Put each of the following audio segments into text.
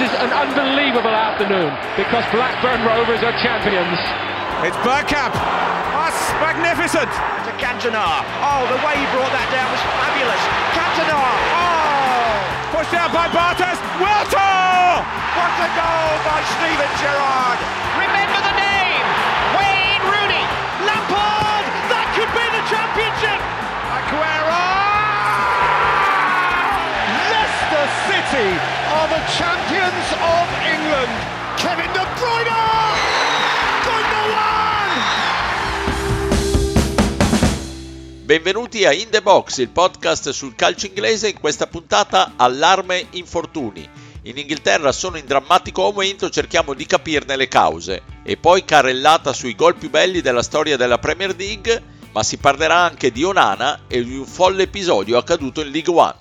This is an unbelievable afternoon because Blackburn Rovers are champions. It's Bergkamp. That's magnificent. To Cantona. Oh, the way he brought that down was fabulous. Cantona. Oh! Pushed out by Bartes. Wiltor! What a goal by Steven Gerrard. Remember the name. Wayne Rooney. Lampard. That could be the championship. Aguero! Champions of England. Kevin De Bruyne. Benvenuti a In The Box, il podcast sul calcio inglese, in questa puntata allarme infortuni. In Inghilterra sono in drammatico aumento, cerchiamo di capirne le cause. E poi carrellata sui gol più belli della storia della Premier League, ma si parlerà anche di Onana e di un folle episodio accaduto in League One.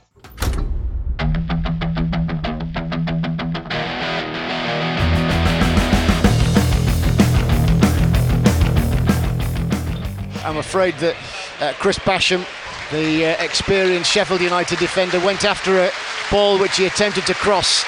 Afraid that uh, Chris Basham, the uh, experienced Sheffield United defender, went after a ball which he attempted to cross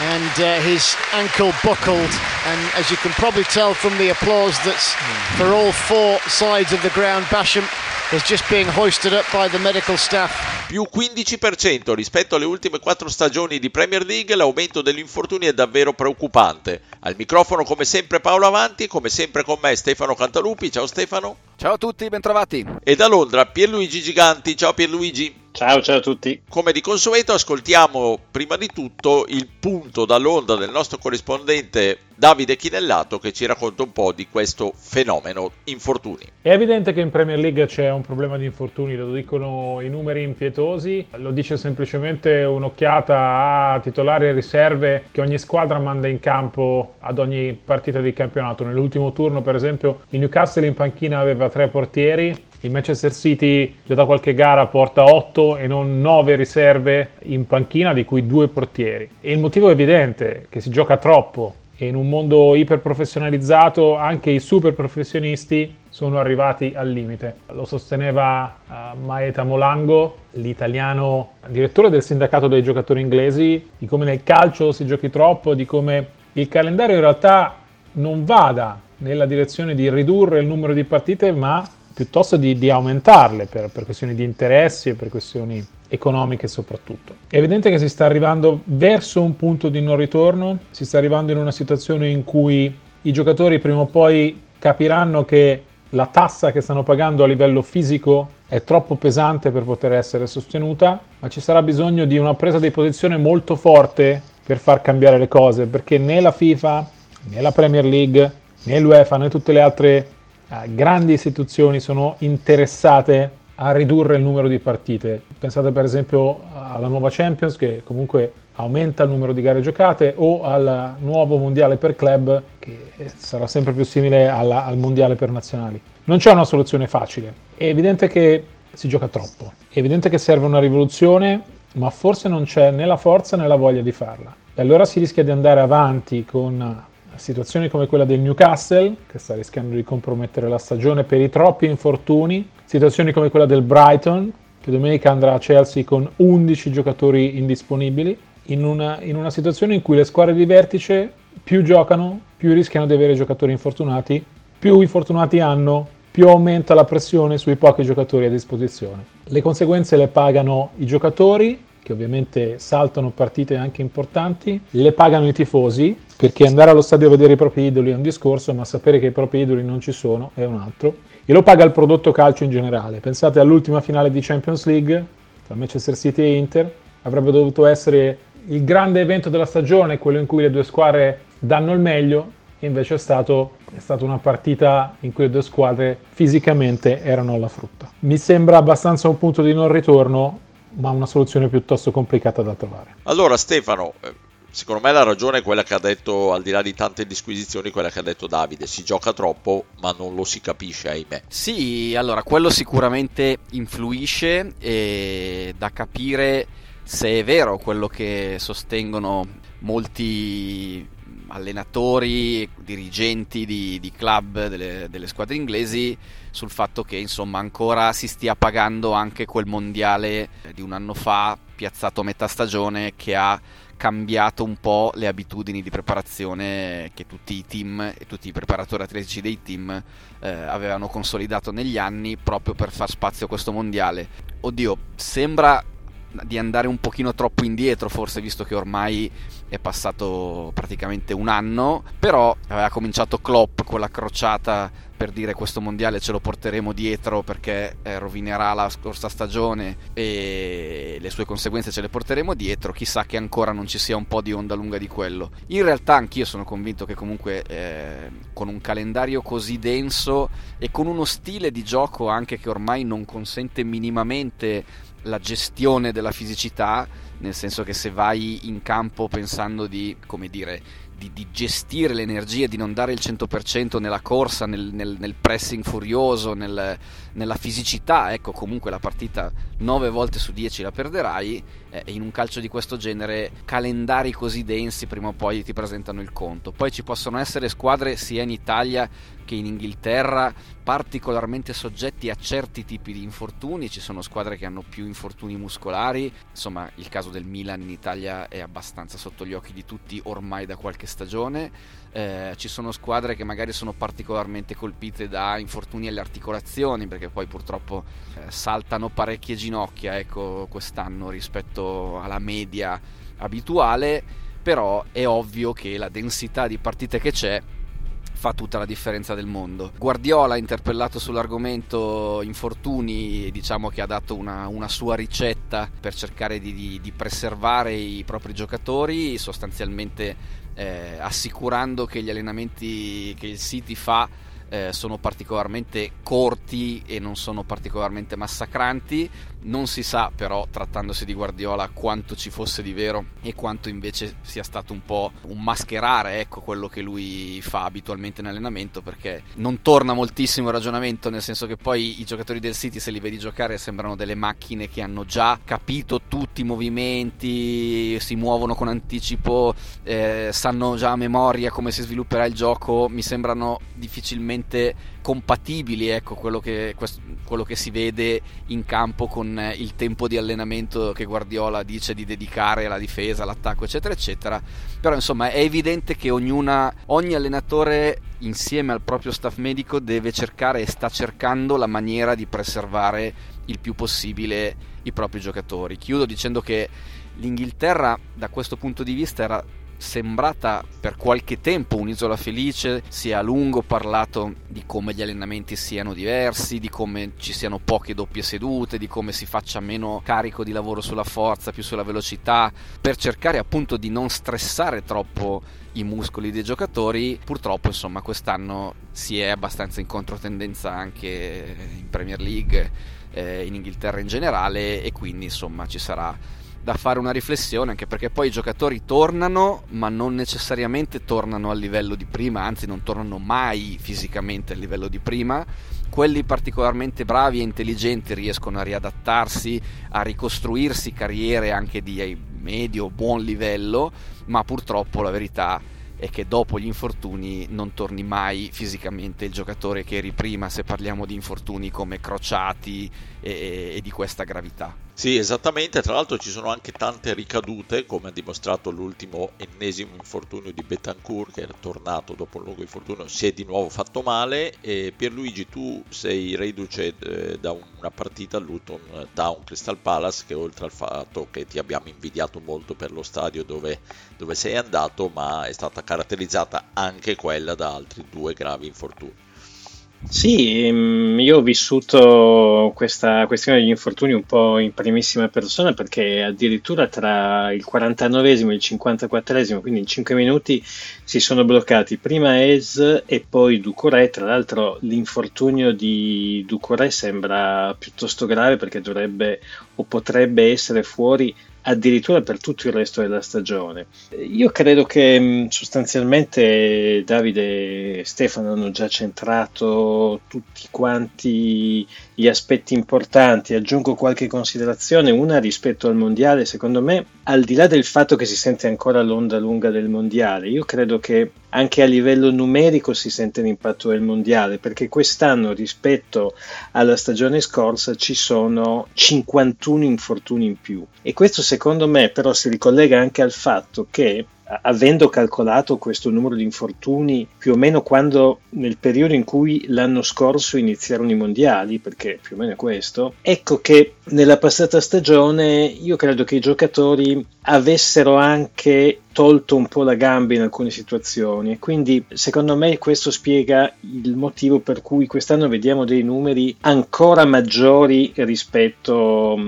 and uh, his ankle buckled. And as you can probably tell from the applause that's for all four sides of the ground, Basham is just being hoisted up by the medical staff. Più 15% rispetto alle ultime quattro stagioni di Premier League, l'aumento degli infortuni è davvero preoccupante. Al microfono come sempre Paolo Avanti, come sempre con me Stefano Cantalupi, ciao Stefano. Ciao a tutti, bentrovati. E da Londra Pierluigi Giganti, ciao Pierluigi. Ciao, ciao a tutti. Come di consueto ascoltiamo prima di tutto il punto da Londra del nostro corrispondente Davide Chinellato che ci racconta un po' di questo fenomeno infortuni. È evidente che in Premier League c'è un problema di infortuni, lo dicono i numeri impietosi, lo dice semplicemente un'occhiata a titolari e riserve che ogni squadra manda in campo ad ogni partita di campionato. Nell'ultimo turno, per esempio, il Newcastle in panchina aveva tre portieri, il Manchester City già da qualche gara porta 8 e non 9 riserve in panchina, di cui due portieri. E il motivo è evidente, che si gioca troppo e in un mondo iperprofessionalizzato anche i super professionisti sono arrivati al limite. Lo sosteneva uh, Maeta Molango, l'italiano direttore del sindacato dei giocatori inglesi, di come nel calcio si giochi troppo, di come il calendario in realtà non vada nella direzione di ridurre il numero di partite, ma piuttosto di, di aumentarle per, per questioni di interessi e per questioni economiche soprattutto. È evidente che si sta arrivando verso un punto di non ritorno, si sta arrivando in una situazione in cui i giocatori prima o poi capiranno che la tassa che stanno pagando a livello fisico è troppo pesante per poter essere sostenuta, ma ci sarà bisogno di una presa di posizione molto forte per far cambiare le cose, perché né la FIFA, né la Premier League, né l'UEFA, né tutte le altre uh, grandi istituzioni sono interessate a ridurre il numero di partite. Pensate per esempio alla nuova Champions che comunque aumenta il numero di gare giocate o al nuovo mondiale per club che sarà sempre più simile alla, al mondiale per nazionali. Non c'è una soluzione facile, è evidente che si gioca troppo, è evidente che serve una rivoluzione, ma forse non c'è né la forza né la voglia di farla. E allora si rischia di andare avanti con situazioni come quella del Newcastle, che sta rischiando di compromettere la stagione per i troppi infortuni, situazioni come quella del Brighton, che domenica andrà a Chelsea con 11 giocatori indisponibili, in una, in una situazione in cui le squadre di vertice più giocano, più rischiano di avere giocatori infortunati, più infortunati hanno, più aumenta la pressione sui pochi giocatori a disposizione. Le conseguenze le pagano i giocatori, che ovviamente saltano partite anche importanti, le pagano i tifosi, perché andare allo stadio a vedere i propri idoli è un discorso, ma sapere che i propri idoli non ci sono è un altro, e lo paga il prodotto calcio in generale. Pensate all'ultima finale di Champions League tra Manchester City e Inter, avrebbe dovuto essere il grande evento della stagione, quello in cui le due squadre danno il meglio, invece è, stato, è stata una partita in cui le due squadre fisicamente erano alla frutta. Mi sembra abbastanza un punto di non ritorno, ma una soluzione piuttosto complicata da trovare. Allora Stefano, eh, secondo me la ragione è quella che ha detto, al di là di tante disquisizioni, quella che ha detto Davide, si gioca troppo ma non lo si capisce, ahimè. Sì, allora quello sicuramente influisce e da capire se è vero quello che sostengono molti allenatori, dirigenti di, di club delle, delle, squadre inglesi sul fatto che insomma ancora si stia pagando anche quel mondiale di un anno fa piazzato a metà stagione che ha cambiato un po' le abitudini di preparazione che tutti i team e tutti i preparatori atletici dei team eh, avevano consolidato negli anni proprio per far spazio a questo mondiale. Oddio, sembra di andare un pochino troppo indietro forse visto che ormai è passato praticamente un anno però aveva cominciato Klopp con la crociata per dire questo mondiale ce lo porteremo dietro perché eh, rovinerà la scorsa stagione e le sue conseguenze ce le porteremo dietro. Chissà che ancora non ci sia un po' di onda lunga di quello. In realtà anch'io sono convinto che comunque eh, con un calendario così denso e con uno stile di gioco anche che ormai non consente minimamente la gestione della fisicità, nel senso che se vai in campo pensando di, come dire, di, di, gestire l'energia, di non dare il 100% nella corsa, nel, nel, nel pressing furioso, nel, nella fisicità, ecco comunque la partita 9 volte su 10 la perderai eh, in un calcio di questo genere calendari così densi prima o poi ti presentano il conto. Poi ci possono essere squadre sia in Italia che in Inghilterra particolarmente soggetti a certi tipi di infortuni, ci sono squadre che hanno più infortuni muscolari, insomma il caso del Milan in Italia è abbastanza sotto gli occhi di tutti ormai da qualche stagione, eh, ci sono squadre che magari sono particolarmente colpite da infortuni alle articolazioni perché poi purtroppo eh, saltano parecchie ginocchia ecco, quest'anno rispetto alla media abituale, però è ovvio che la densità di partite che c'è fa tutta la differenza del mondo. Guardiola, interpellato sull'argomento infortuni, diciamo che ha dato una, una sua ricetta per cercare di, di, di, preservare i propri giocatori, sostanzialmente eh, assicurando che gli allenamenti che il City fa eh, sono particolarmente corti e non sono particolarmente massacranti. Non si sa però, trattandosi di Guardiola, quanto ci fosse di vero e quanto invece sia stato un po' un mascherare ecco, quello che lui fa abitualmente in allenamento, perché non torna moltissimo il ragionamento, nel senso che poi i giocatori del City, se li vedi giocare, sembrano delle macchine che hanno già capito tutti i movimenti, si muovono con anticipo, eh, sanno già a memoria come si svilupperà il gioco, mi sembrano difficilmente compatibili, ecco, quello che, questo, quello che si vede in campo con il tempo di allenamento che Guardiola dice di dedicare alla difesa, all'attacco, eccetera, eccetera. Però insomma è evidente che ognuna, ogni allenatore insieme al proprio staff medico deve cercare e sta cercando la maniera di preservare il più possibile i propri giocatori. Chiudo dicendo che l'Inghilterra da questo punto di vista era sembrata per qualche tempo un'isola felice, si è a lungo parlato di come gli allenamenti siano diversi, di come ci siano poche doppie sedute, di come si faccia meno carico di lavoro sulla forza, più sulla velocità, per cercare appunto di non stressare troppo i muscoli dei giocatori. Purtroppo, insomma, quest'anno si è abbastanza in controtendenza anche in Premier League, eh, in Inghilterra in generale e quindi, insomma, ci sarà da fare una riflessione, anche perché poi i giocatori tornano, ma non necessariamente tornano al livello di prima, anzi non tornano mai fisicamente al livello di prima. Quelli particolarmente bravi e intelligenti riescono a riadattarsi, a ricostruirsi carriere anche di medio buon livello, ma purtroppo la verità è che dopo gli infortuni non torni mai fisicamente il giocatore che eri prima se parliamo di infortuni come crociati e, e di questa gravità. Sì, esattamente, tra l'altro ci sono anche tante ricadute, come ha dimostrato l'ultimo ennesimo infortunio di Betancourt, che era tornato dopo un lungo infortunio, si è di nuovo fatto male. E Pierluigi, tu sei reduce eh, da una partita a Luton Town Crystal Palace, che oltre al fatto che ti abbiamo invidiato molto per lo stadio dove, dove sei andato, ma è stata caratterizzata anche quella da altri due gravi infortuni. Sì, mm, io ho vissuto questa questione degli infortuni un po' in primissima persona perché addirittura tra il 49 e il 54, quindi in 5 minuti, si sono bloccati prima Es e poi Ducoré. Tra l'altro l'infortunio di Ducoré sembra piuttosto grave perché dovrebbe o potrebbe essere fuori addirittura per tutto il resto della stagione. Io credo che mm, sostanzialmente Davide e Stefano hanno già centrato tutti quanti gli aspetti importanti. Aggiungo qualche considerazione, una rispetto al mondiale, secondo me, al di là del fatto che si sente ancora l'onda lunga del mondiale, io credo che anche a livello numerico si sente l'impatto del mondiale, perché quest'anno rispetto alla stagione scorsa ci sono 51 infortuni in più e questo secondo me però si ricollega anche al fatto che avendo calcolato questo numero di infortuni più o meno quando nel periodo in cui l'anno scorso iniziarono i mondiali, perché più o meno è questo, ecco che nella passata stagione io credo che i giocatori avessero anche tolto un po' la gamba in alcune situazioni. E quindi secondo me questo spiega il motivo per cui quest'anno vediamo dei numeri ancora maggiori rispetto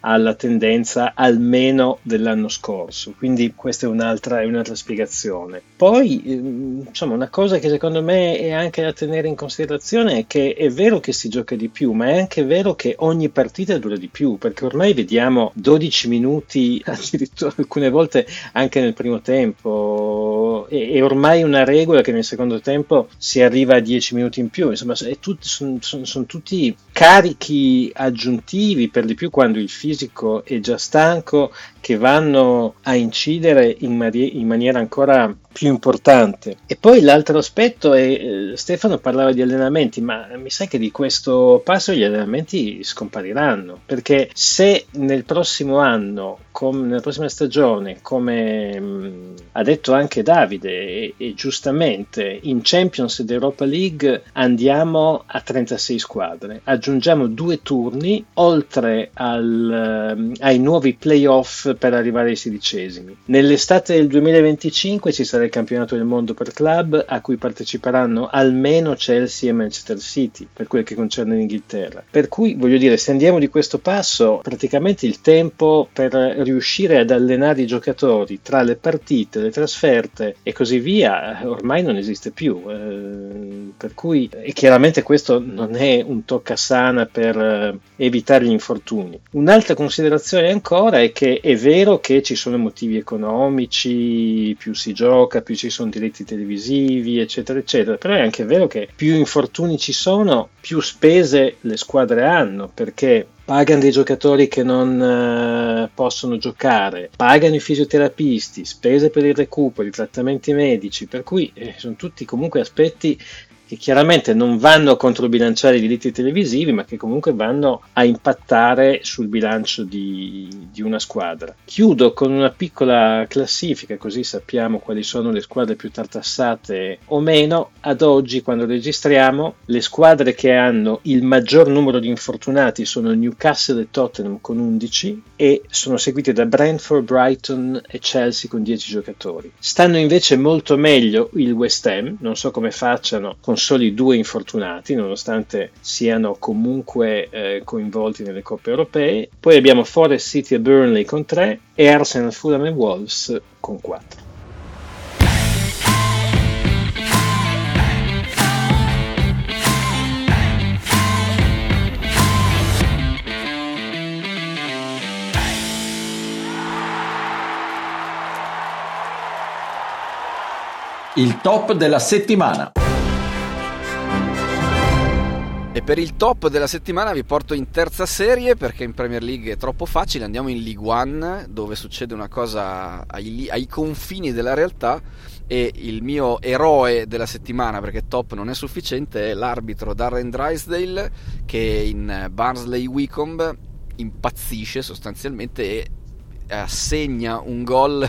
alla tendenza almeno dell'anno scorso. Quindi questa è un'altra, è un'altra spiegazione. Poi insomma una cosa che secondo me è anche da tenere in considerazione è che è vero che si gioca di più ma è anche vero che ogni partita dura di più perché ormai vediamo 12 minuti addirittura alcune volte anche nel primo tempo e, ormai una regola che nel secondo tempo si arriva a 10 minuti in più, insomma sono son, son tutti carichi aggiuntivi per di più quando il fisico è già stanco che vanno a incidere in, mari- in maniera ancora più importante. E poi l'altro aspetto è, eh, Stefano parlava di allenamenti, ma mi sa che di questo passo gli allenamenti scompariranno, perché se nel prossimo anno, com- nella prossima stagione, come mh, mm, ha detto anche Davide, e, e giustamente, in Champions ed Europa League andiamo a 36 squadre, aggiungiamo due turni oltre al, uh, ai nuovi playoff per arrivare ai sedicesimi. Nell'estate del 2025 ci sarà il campionato del mondo per club a cui parteciperanno almeno Chelsea e Manchester City per quel che concerne l'Inghilterra. Per cui voglio dire, se andiamo di questo passo, praticamente il tempo per riuscire ad allenare i giocatori tra le partite, le trasferte e così via ormai non esiste più. Eh, per cui, e chiaramente questo non è un toccasana per eh, evitare gli infortuni. Un'altra considerazione ancora è che è vero che ci sono motivi economici, più si gioca, più ci sono diritti televisivi, eccetera, eccetera, però è anche vero che più infortuni ci sono, più spese le squadre hanno, perché pagano dei giocatori che non uh, possono giocare, pagano i fisioterapisti, spese per il recupero, i trattamenti medici, per cui eh, sono tutti comunque aspetti che chiaramente non vanno a controbilanciare i diritti televisivi, ma che comunque vanno a impattare sul bilancio di, di, una squadra. Chiudo con una piccola classifica, così sappiamo quali sono le squadre più tartassate o meno. Ad oggi, quando registriamo, le squadre che hanno il maggior numero di infortunati sono Newcastle e Tottenham con 11 e sono seguite da Brentford, Brighton e Chelsea con 10 giocatori. Stanno invece molto meglio il West Ham, non so come facciano con soli due infortunati, nonostante siano comunque eh, coinvolti nelle coppe europee. Poi abbiamo Forest City e Burnley con 3 e Arsenal, Fulham e Wolves con 4. Il top della settimana. E per il top della settimana vi porto in terza serie perché in Premier League è troppo facile, andiamo in League One dove succede una cosa ai, ai, confini della realtà. E il mio eroe della settimana perché top non è sufficiente è l'arbitro Darren Drysdale che in Barnsley Wycombe impazzisce sostanzialmente e assegna un gol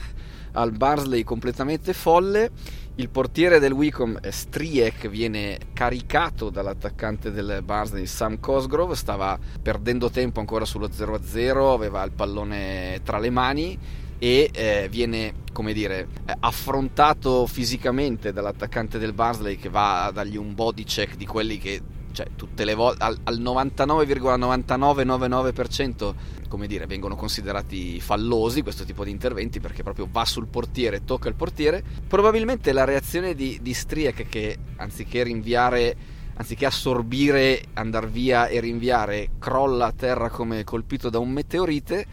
al Barnsley completamente folle il portiere del Wicom Striek viene caricato dall'attaccante del Barnsley Sam Cosgrove, stava perdendo tempo ancora sullo 0-0, aveva il pallone tra le mani e eh, viene come dire affrontato fisicamente dall'attaccante del Barnsley che va a dargli un body check di quelli che cioè tutte le volte al, al 99,9999% come dire, vengono considerati fallosi questo tipo di interventi perché proprio va sul portiere, tocca il portiere. Probabilmente la reazione di, di Striek che anziché rinviare anziché assorbire, andare via e rinviare, crolla a terra come colpito da un meteorite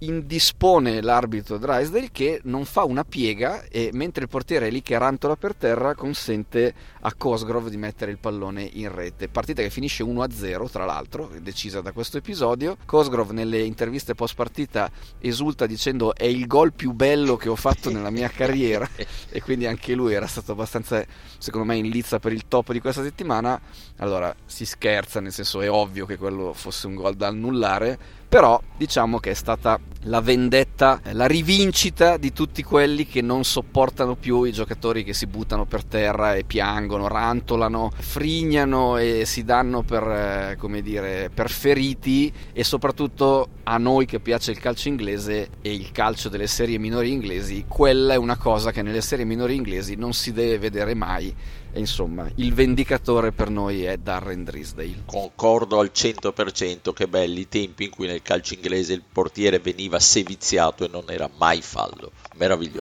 indispone l'arbitro Drysdale che non fa una piega e mentre il portiere è lì che rantola per terra consente a Cosgrove di mettere il pallone in rete. Partita che finisce 1-0 tra l'altro, decisa da questo episodio. Cosgrove nelle interviste post partita esulta dicendo è il gol più bello che ho fatto nella mia carriera e quindi anche lui era stato abbastanza secondo me in lizza per il top di questa settimana. Allora si scherza, nel senso è ovvio che quello fosse un gol da annullare però diciamo che è stata la vendetta, la rivincita di tutti quelli che non sopportano più i giocatori che si buttano per terra e piangono, rantolano, frignano e si danno per, eh, come dire, per feriti e soprattutto a noi che piace il calcio inglese e il calcio delle serie minori inglesi, quella è una cosa che nelle serie minori inglesi non si deve vedere mai e insomma, il vendicatore per noi è Darren Drisdale. Concordo al 100% che belli i tempi in cui nel calcio inglese il portiere veniva seviziato e non era mai fallo. Meraviglioso.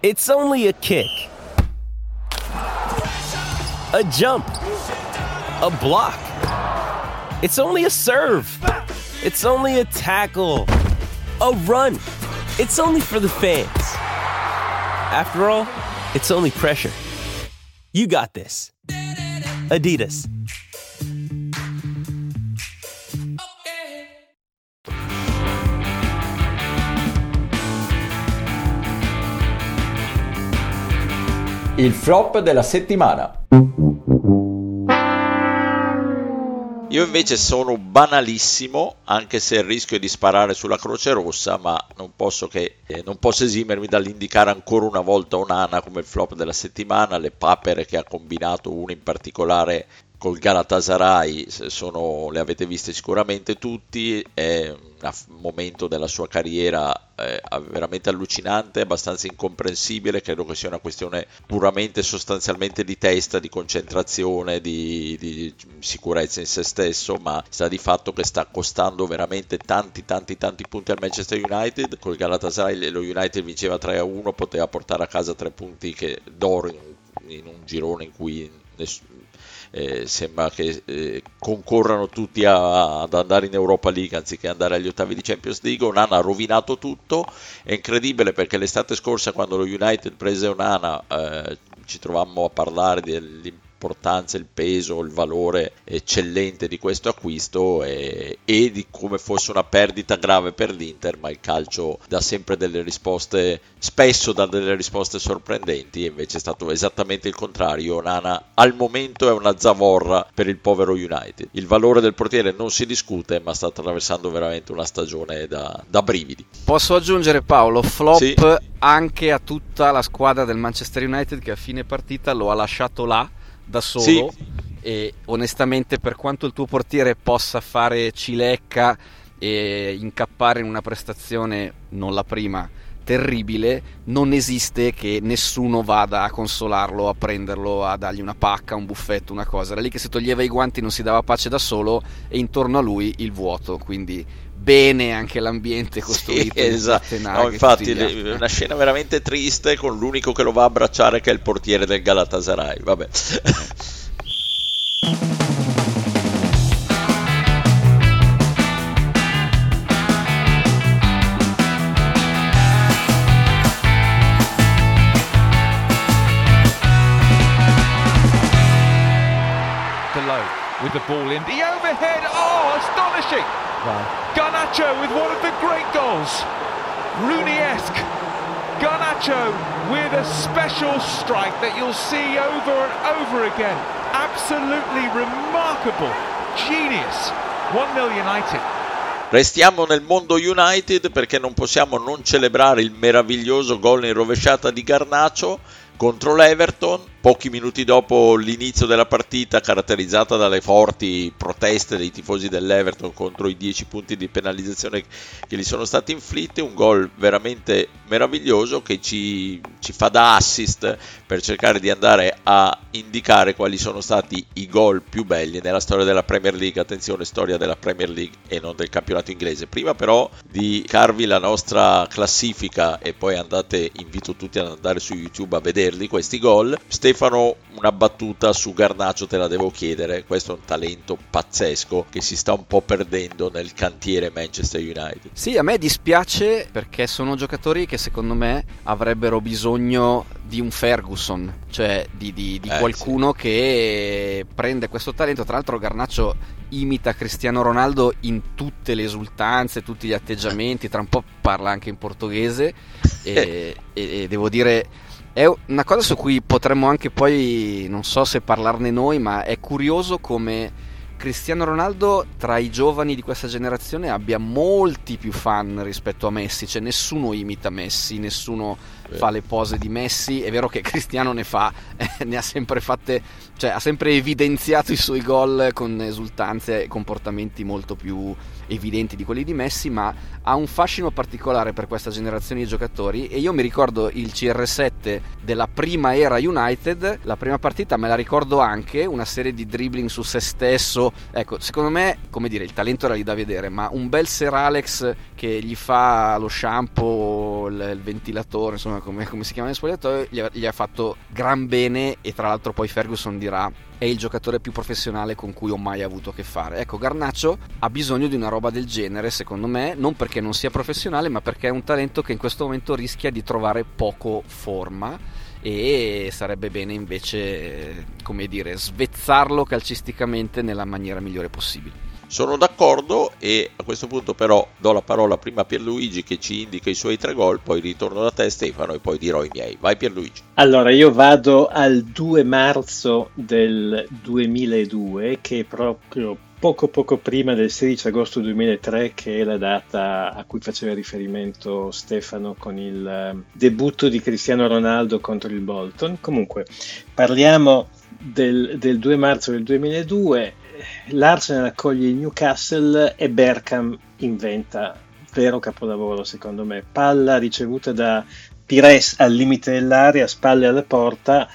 It's only a kick. A jump. A block. It's only a serve. It's only a tackle. A run. It's only for the fans. After all, it's only pressure. You got this. Adidas. Il flop della settimana. Io invece sono banalissimo, anche se il rischio è di sparare sulla Croce Rossa, ma non posso, che, eh, non posso esimermi dall'indicare ancora una volta Onana come il flop della settimana, le papere che ha combinato, una in particolare col Galatasaray sono, le avete viste sicuramente tutti, è un momento della sua carriera eh, veramente allucinante, abbastanza incomprensibile, credo che sia una questione puramente sostanzialmente di testa, di concentrazione, di, di sicurezza in se stesso, ma sta di fatto che sta costando veramente tanti tanti tanti punti al Manchester United, col Galatasaray lo United vinceva 3-1, poteva portare a casa tre punti che, d'oro in, in un girone in cui nessuno eh, sembra che eh, concorrano tutti a, ad andare in Europa League anziché andare agli ottavi di Champions League. Onana ha rovinato tutto, è incredibile perché l'estate scorsa quando lo United prese Onana eh, ci trovammo a parlare dell'impatto l'importanza, il peso, il valore eccellente di questo acquisto e, e, di come fosse una perdita grave per l'Inter, ma il calcio dà sempre delle risposte, spesso dà delle risposte sorprendenti e invece è stato esattamente il contrario. Nana al momento è una zavorra per il povero United. Il valore del portiere non si discute, ma sta attraversando veramente una stagione da, da brividi. Posso aggiungere Paolo, flop sì. anche a tutta la squadra del Manchester United che a fine partita lo ha lasciato là da solo sì. e onestamente per quanto il tuo portiere possa fare cilecca e incappare in una prestazione, non la prima, terribile, non esiste che nessuno vada a consolarlo, a prenderlo, a dargli una pacca, un buffetto, una cosa. Era lì che si toglieva i guanti, non si dava pace da solo e intorno a lui il vuoto, quindi bene anche l'ambiente costruito. Sì, esatto. No, infatti, è una scena veramente triste con l'unico che lo va a abbracciare che è il portiere del Galatasaray. Vabbè. with the ball in the overhead. Oh, astonishing! Wow. Garnacho with one of the great goals. Rooney-esque. Garnacho with a special strike that you'll see over and over again. Absolutely remarkable. Genius. 1-0 United. Restiamo nel mondo United perché non possiamo non celebrare il meraviglioso gol in rovesciata di Garnacio contro l'Everton Pochi minuti dopo l'inizio della partita, caratterizzata dalle forti proteste dei tifosi dell'Everton contro i 10 punti di penalizzazione che gli sono stati inflitti, un gol veramente meraviglioso che ci, ci fa da assist per cercare di andare a indicare quali sono stati i gol più belli nella storia della Premier League. Attenzione, storia della Premier League e non del campionato inglese. Prima però di carvi la nostra classifica e poi andate, invito tutti ad andare su YouTube a vederli questi gol. Stefano, una battuta su Garnacio te la devo chiedere. Questo è un talento pazzesco che si sta un po' perdendo nel cantiere Manchester United. Sì, a me dispiace perché sono giocatori che secondo me avrebbero bisogno di un Ferguson, cioè di, di, di eh, qualcuno sì. che prende questo talento. Tra l'altro, Garnacio imita Cristiano Ronaldo in tutte le esultanze, tutti gli atteggiamenti. Tra un po' parla anche in portoghese. e, e, e devo dire è una cosa su cui potremmo anche poi, non so se parlarne noi, ma è curioso come Cristiano Ronaldo tra i giovani di questa generazione abbia molti più fan rispetto a Messi, cioè nessuno imita Messi, nessuno fa le pose di Messi, è vero che Cristiano ne fa, eh, ne ha sempre fatte, cioè ha sempre evidenziato i suoi gol con esultanze e comportamenti molto più evidenti di quelli di Messi, ma ha un fascino particolare per questa generazione di giocatori e io mi ricordo il CR7 della prima era United, la prima partita me la ricordo anche, una serie di dribbling su se stesso, ecco, secondo me, come dire, il talento era lì da vedere, ma un bel Sir Alex che gli fa lo shampoo, il, il ventilatore, insomma, come, come, si chiama nel spogliatoio, gli ha, gli ha fatto gran bene e tra l'altro poi Ferguson dirà è il giocatore più professionale con cui ho mai avuto a che fare. Ecco, Garnaccio ha bisogno di una roba del genere, secondo me, non perché non sia professionale, ma perché è un talento che in questo momento rischia di trovare poco forma e sarebbe bene invece, come dire, svezzarlo calcisticamente nella maniera migliore possibile. Sono d'accordo e a questo punto però do la parola prima a Pierluigi che ci indica i suoi tre gol, poi ritorno da te Stefano e poi dirò i miei. Vai Pierluigi. Allora io vado al 2 marzo del 2002 che è proprio poco poco prima del 16 agosto 2003 che è la data a cui faceva riferimento Stefano con il eh, debutto di Cristiano Ronaldo contro il Bolton. Comunque parliamo del, del 2 marzo del 2002 l'Arsenal accoglie il Newcastle e Berkham inventa vero capolavoro secondo me. Palla ricevuta da Pires al limite dell'area spalle alla porta.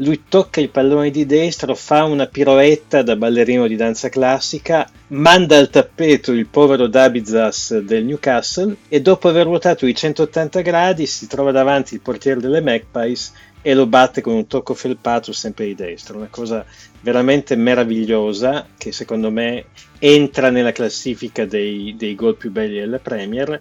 Lui tocca il pallone di destro, fa una piroetta da ballerino di danza classica, manda al tappeto il povero Dabizas del Newcastle e dopo aver ruotato i 180 gradi si trova davanti il portiere delle Magpies e lo batte con un tocco felpato sempre di destro, una cosa veramente meravigliosa che secondo me entra nella classifica dei, dei gol più belli della Premier.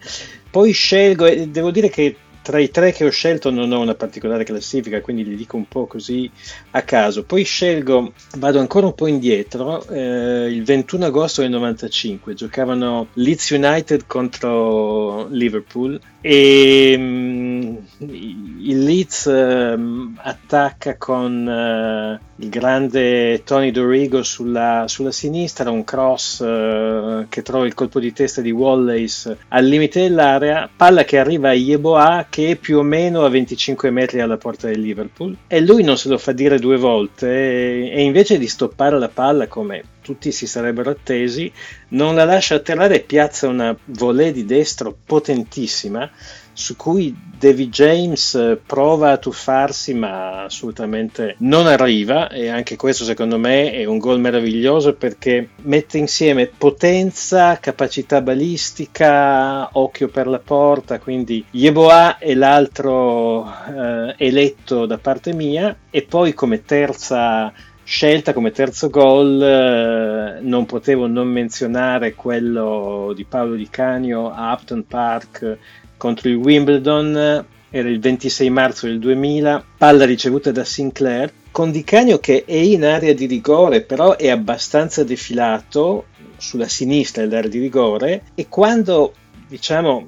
Poi scelgo, e devo dire che tra i tre che ho scelto non ho una particolare classifica, quindi li dico un po' così a caso. Poi scelgo, vado ancora un po' indietro, eh, il 21 agosto del 95 giocavano Leeds United contro Liverpool e um, il Leeds uh, attacca con uh, il grande Tony Dorigo sulla, sulla sinistra, un cross uh, che trova il colpo di testa di Wallace al limite dell'area, palla che arriva a Yeboah che è più o meno a 25 metri alla porta del Liverpool e lui non se lo fa dire due volte e invece di stoppare la palla come tutti si sarebbero attesi, non la lascia atterrare e piazza una volée di destro potentissima su cui David James eh, prova a tuffarsi ma assolutamente non arriva. E anche questo secondo me è un gol meraviglioso perché mette insieme potenza, capacità balistica, occhio per la porta, quindi Yeboah è l'altro eh, eletto da parte mia. E poi come terza scelta come terzo gol eh, non potevo non menzionare quello di Paolo Di Canio a Upton Park contro il Wimbledon, era il 26 marzo del 2000, palla ricevuta da Sinclair, con Di Canio che è in area di rigore, però è abbastanza defilato sulla sinistra dell'area di rigore. E quando diciamo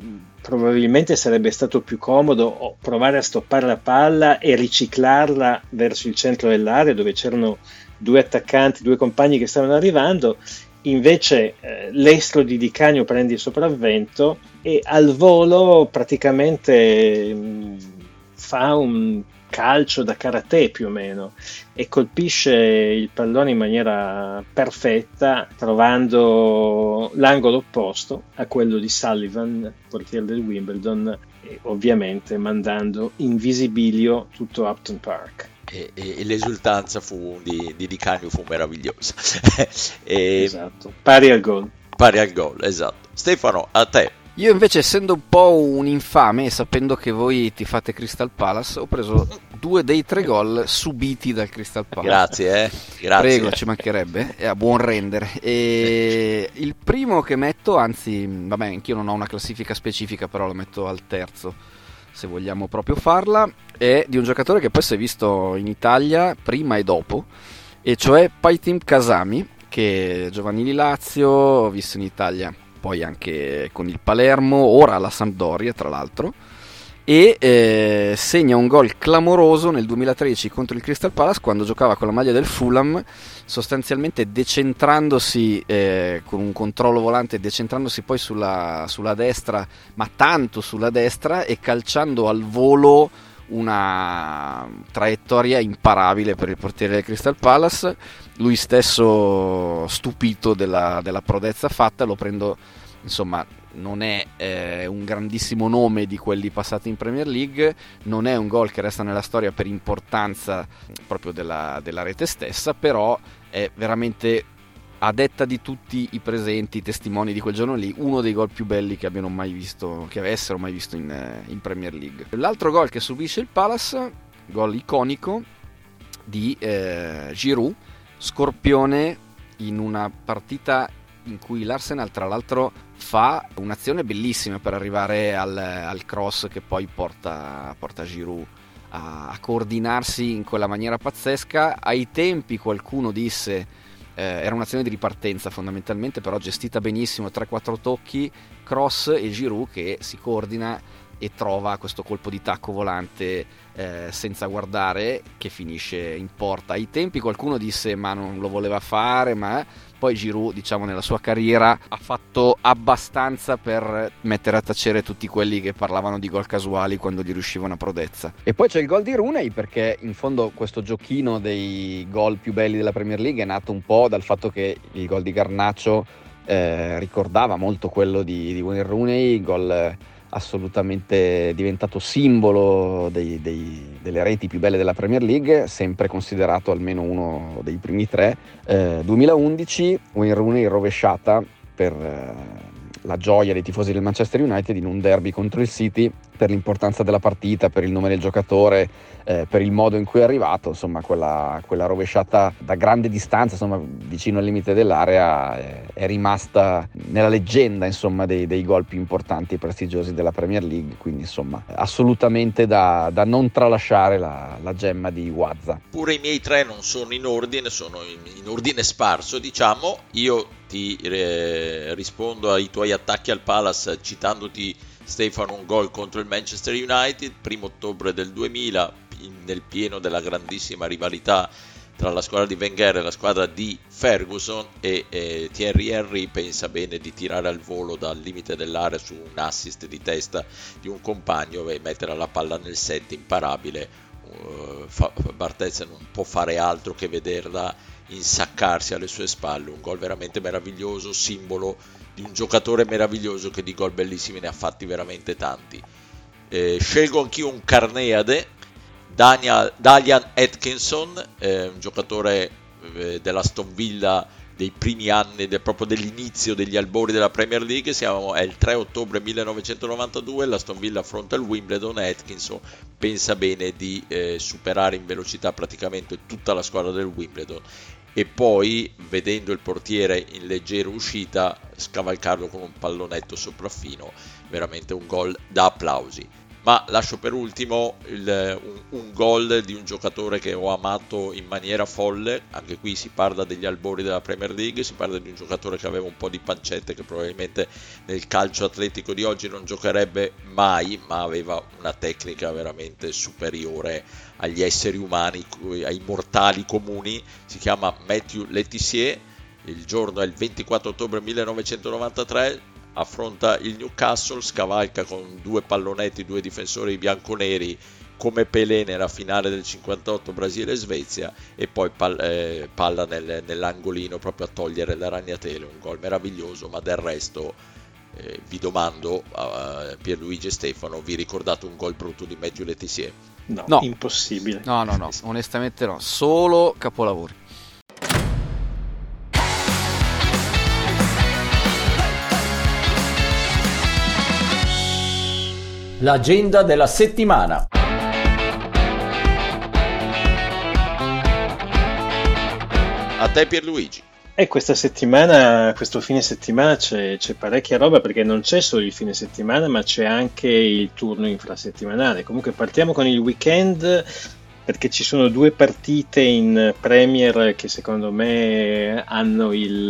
probabilmente sarebbe stato più comodo provare a stoppare la palla e riciclarla verso il centro dell'area dove c'erano due attaccanti, due compagni che stavano arrivando. Invece eh, l'estro di Di Canio prende il sopravvento e al volo praticamente mh, mm, fa un calcio da karate più o meno e colpisce il pallone in maniera perfetta trovando l'angolo opposto a quello di Sullivan, portiere del Wimbledon e ovviamente mandando in visibilio tutto Upton Park e, e, l'esultanza fu di, di Di Canio fu meravigliosa. e, esatto, pari al gol. Pari al gol, esatto. Stefano, a te. Io invece, essendo un po' un infame e sapendo che voi ti fate Crystal Palace, ho preso due dei tre gol subiti dal Crystal Palace. Grazie, eh. Grazie. Prego, ci mancherebbe, è a buon rendere. E il primo che metto, anzi, vabbè, anch'io non ho una classifica specifica, però lo metto al terzo, se vogliamo proprio farla, è di un giocatore che poi si è visto in Italia prima e dopo, e cioè Paitim Kasami, che è giovanili Lazio, ho visto in Italia poi anche con il Palermo, ora alla Sampdoria tra l'altro e eh, segna un gol clamoroso nel 2013 contro il Crystal Palace quando giocava con la maglia del Fulham sostanzialmente decentrandosi eh, con un controllo volante decentrandosi poi sulla, sulla destra ma tanto sulla destra e calciando al volo una traiettoria imparabile per il portiere del Crystal Palace lui stesso stupito della, della prodezza fatta lo prendo insomma non è eh, un grandissimo nome di quelli passati in Premier League, non è un gol che resta nella storia per importanza proprio della, della rete stessa, però è veramente a detta di tutti i presenti, i testimoni di quel giorno lì, uno dei gol più belli che abbiano mai visto, che avessero mai visto in, eh, in Premier League. L'altro gol che subisce il Palace, gol iconico di eh, Giroud, scorpione in una partita in cui l'Arsenal tra l'altro fa un'azione bellissima per arrivare al, al cross che poi porta, porta Giroud a, a, coordinarsi in quella maniera pazzesca. Ai tempi qualcuno disse eh, era un'azione di ripartenza fondamentalmente, però gestita benissimo, 3-4 tocchi, cross e Giroud che si coordina e trova questo colpo di tacco volante eh, senza guardare che finisce in porta. Ai tempi qualcuno disse ma non lo voleva fare, ma poi Giroud, diciamo, nella sua carriera ha fatto abbastanza per mettere a tacere tutti quelli che parlavano di gol casuali quando gli riusciva una prodezza. E poi c'è il gol di Rooney perché in fondo questo giochino dei gol più belli della Premier League è nato un po' dal fatto che il gol di Garnaccio eh, ricordava molto quello di, di Wayne Rooney, gol assolutamente diventato simbolo dei, dei, delle reti più belle della Premier League, sempre considerato almeno uno dei primi tre. Eh, 2011, Wayne Rooney rovesciata per eh, la gioia dei tifosi del Manchester United in un derby contro il City per l'importanza della partita, per il nome del giocatore, eh, per il modo in cui è arrivato, insomma quella, quella rovesciata da grande distanza, insomma vicino al limite dell'area, è, è rimasta nella leggenda insomma, dei, dei, gol più importanti e prestigiosi della Premier League, quindi insomma assolutamente da, da non tralasciare la, la, gemma di Wazza. Pure i miei tre non sono in ordine, sono in, in ordine sparso diciamo, io ti eh, rispondo ai tuoi attacchi al Palace citandoti Stefano un gol contro il Manchester United, primo ottobre del 2000, in, nel pieno della grandissima rivalità tra la squadra di Wenger e la squadra di Ferguson e eh, Thierry Henry pensa bene di tirare al volo dal limite dell'area su un assist di testa di un compagno e mettere la palla nel set imparabile. Uh, Barthez non può fare altro che vederla insaccarsi alle sue spalle, un gol veramente meraviglioso, simbolo di un giocatore meraviglioso che di gol bellissimi ne ha fatti veramente tanti. Eh, scelgo anch'io un Carneade, Daniel, Dalian Atkinson, eh, un giocatore eh, della Stonvilla dei primi anni, de, proprio dell'inizio degli albori della Premier League, Siamo, è il 3 ottobre 1992, la Stonvilla affronta il Wimbledon e Atkinson pensa bene di eh, superare in velocità praticamente tutta la squadra del Wimbledon e poi vedendo il portiere in leggera uscita scavalcarlo con un pallonetto sopraffino, veramente un gol da applausi. Ma lascio per ultimo il, un, un gol di un giocatore che ho amato in maniera folle, anche qui si parla degli albori della Premier League, si parla di un giocatore che aveva un po' di pancette che probabilmente nel calcio atletico di oggi non giocherebbe mai, ma aveva una tecnica veramente superiore agli esseri umani, ai mortali comuni, si chiama Matthew Letizier, il giorno è il 24 ottobre 1993, affronta il Newcastle, scavalca con due pallonetti, due difensori bianconeri come Pelé nella finale del 58 Brasile-Svezia e poi pal- eh, palla nel, nell'angolino proprio a togliere la ragnatele, un gol meraviglioso, ma del resto eh, vi domando a Pierluigi e Stefano, vi ricordate un gol brutto di Matthew Letizier? No, no, impossibile. No, no, no, onestamente no, solo capolavori. L'agenda della settimana. A te Pierluigi. E questa settimana, questo fine settimana c'è, c'è, parecchia roba perché non c'è solo il fine settimana ma c'è anche il turno infrasettimanale. Comunque partiamo con il weekend perché ci sono due partite in Premier che secondo me hanno il,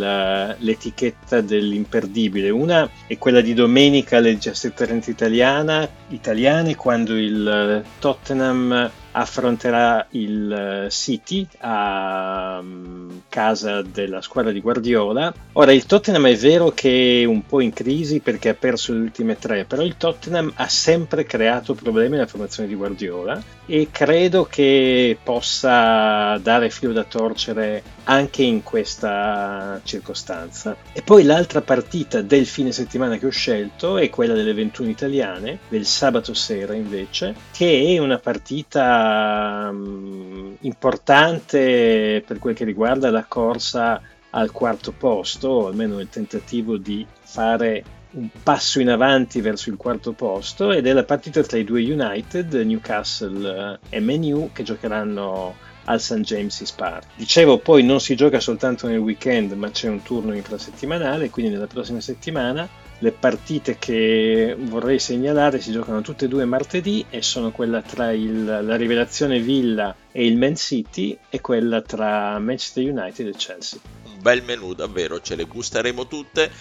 l'etichetta dell'imperdibile. Una è quella di domenica alle 17.30 italiana, italiane quando il Tottenham affronterà il eh, City a mm, casa della squadra di Guardiola. Ora il Tottenham è vero che è un po' in crisi perché ha perso le ultime tre, però il Tottenham ha sempre creato problemi nella formazione di Guardiola e credo che possa dare filo da torcere anche in questa circostanza. E poi l'altra partita del fine settimana che ho scelto è quella delle 21 italiane, del sabato sera invece, che è una partita um, importante per quel che riguarda la corsa al quarto posto, o almeno il tentativo di fare un passo in avanti verso il quarto posto ed è la partita tra i due United, Newcastle e Menu, che giocheranno al St. James's Park. Dicevo, poi non si gioca soltanto nel weekend, ma c'è un turno infrasettimanale, quindi nella prossima settimana le partite che vorrei segnalare si giocano tutte e due martedì e sono quella tra il, la rivelazione Villa e il Man City e quella tra Manchester United e Chelsea. Un bel menù davvero, ce le gusteremo tutte.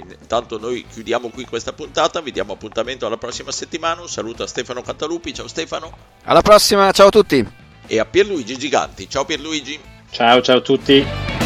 Intanto noi chiudiamo qui questa puntata, vi diamo appuntamento alla prossima settimana. Un saluto a Stefano Cantalupi, ciao Stefano. Alla prossima, ciao a tutti e a Pierluigi Giganti. Ciao Pierluigi. Ciao ciao a tutti.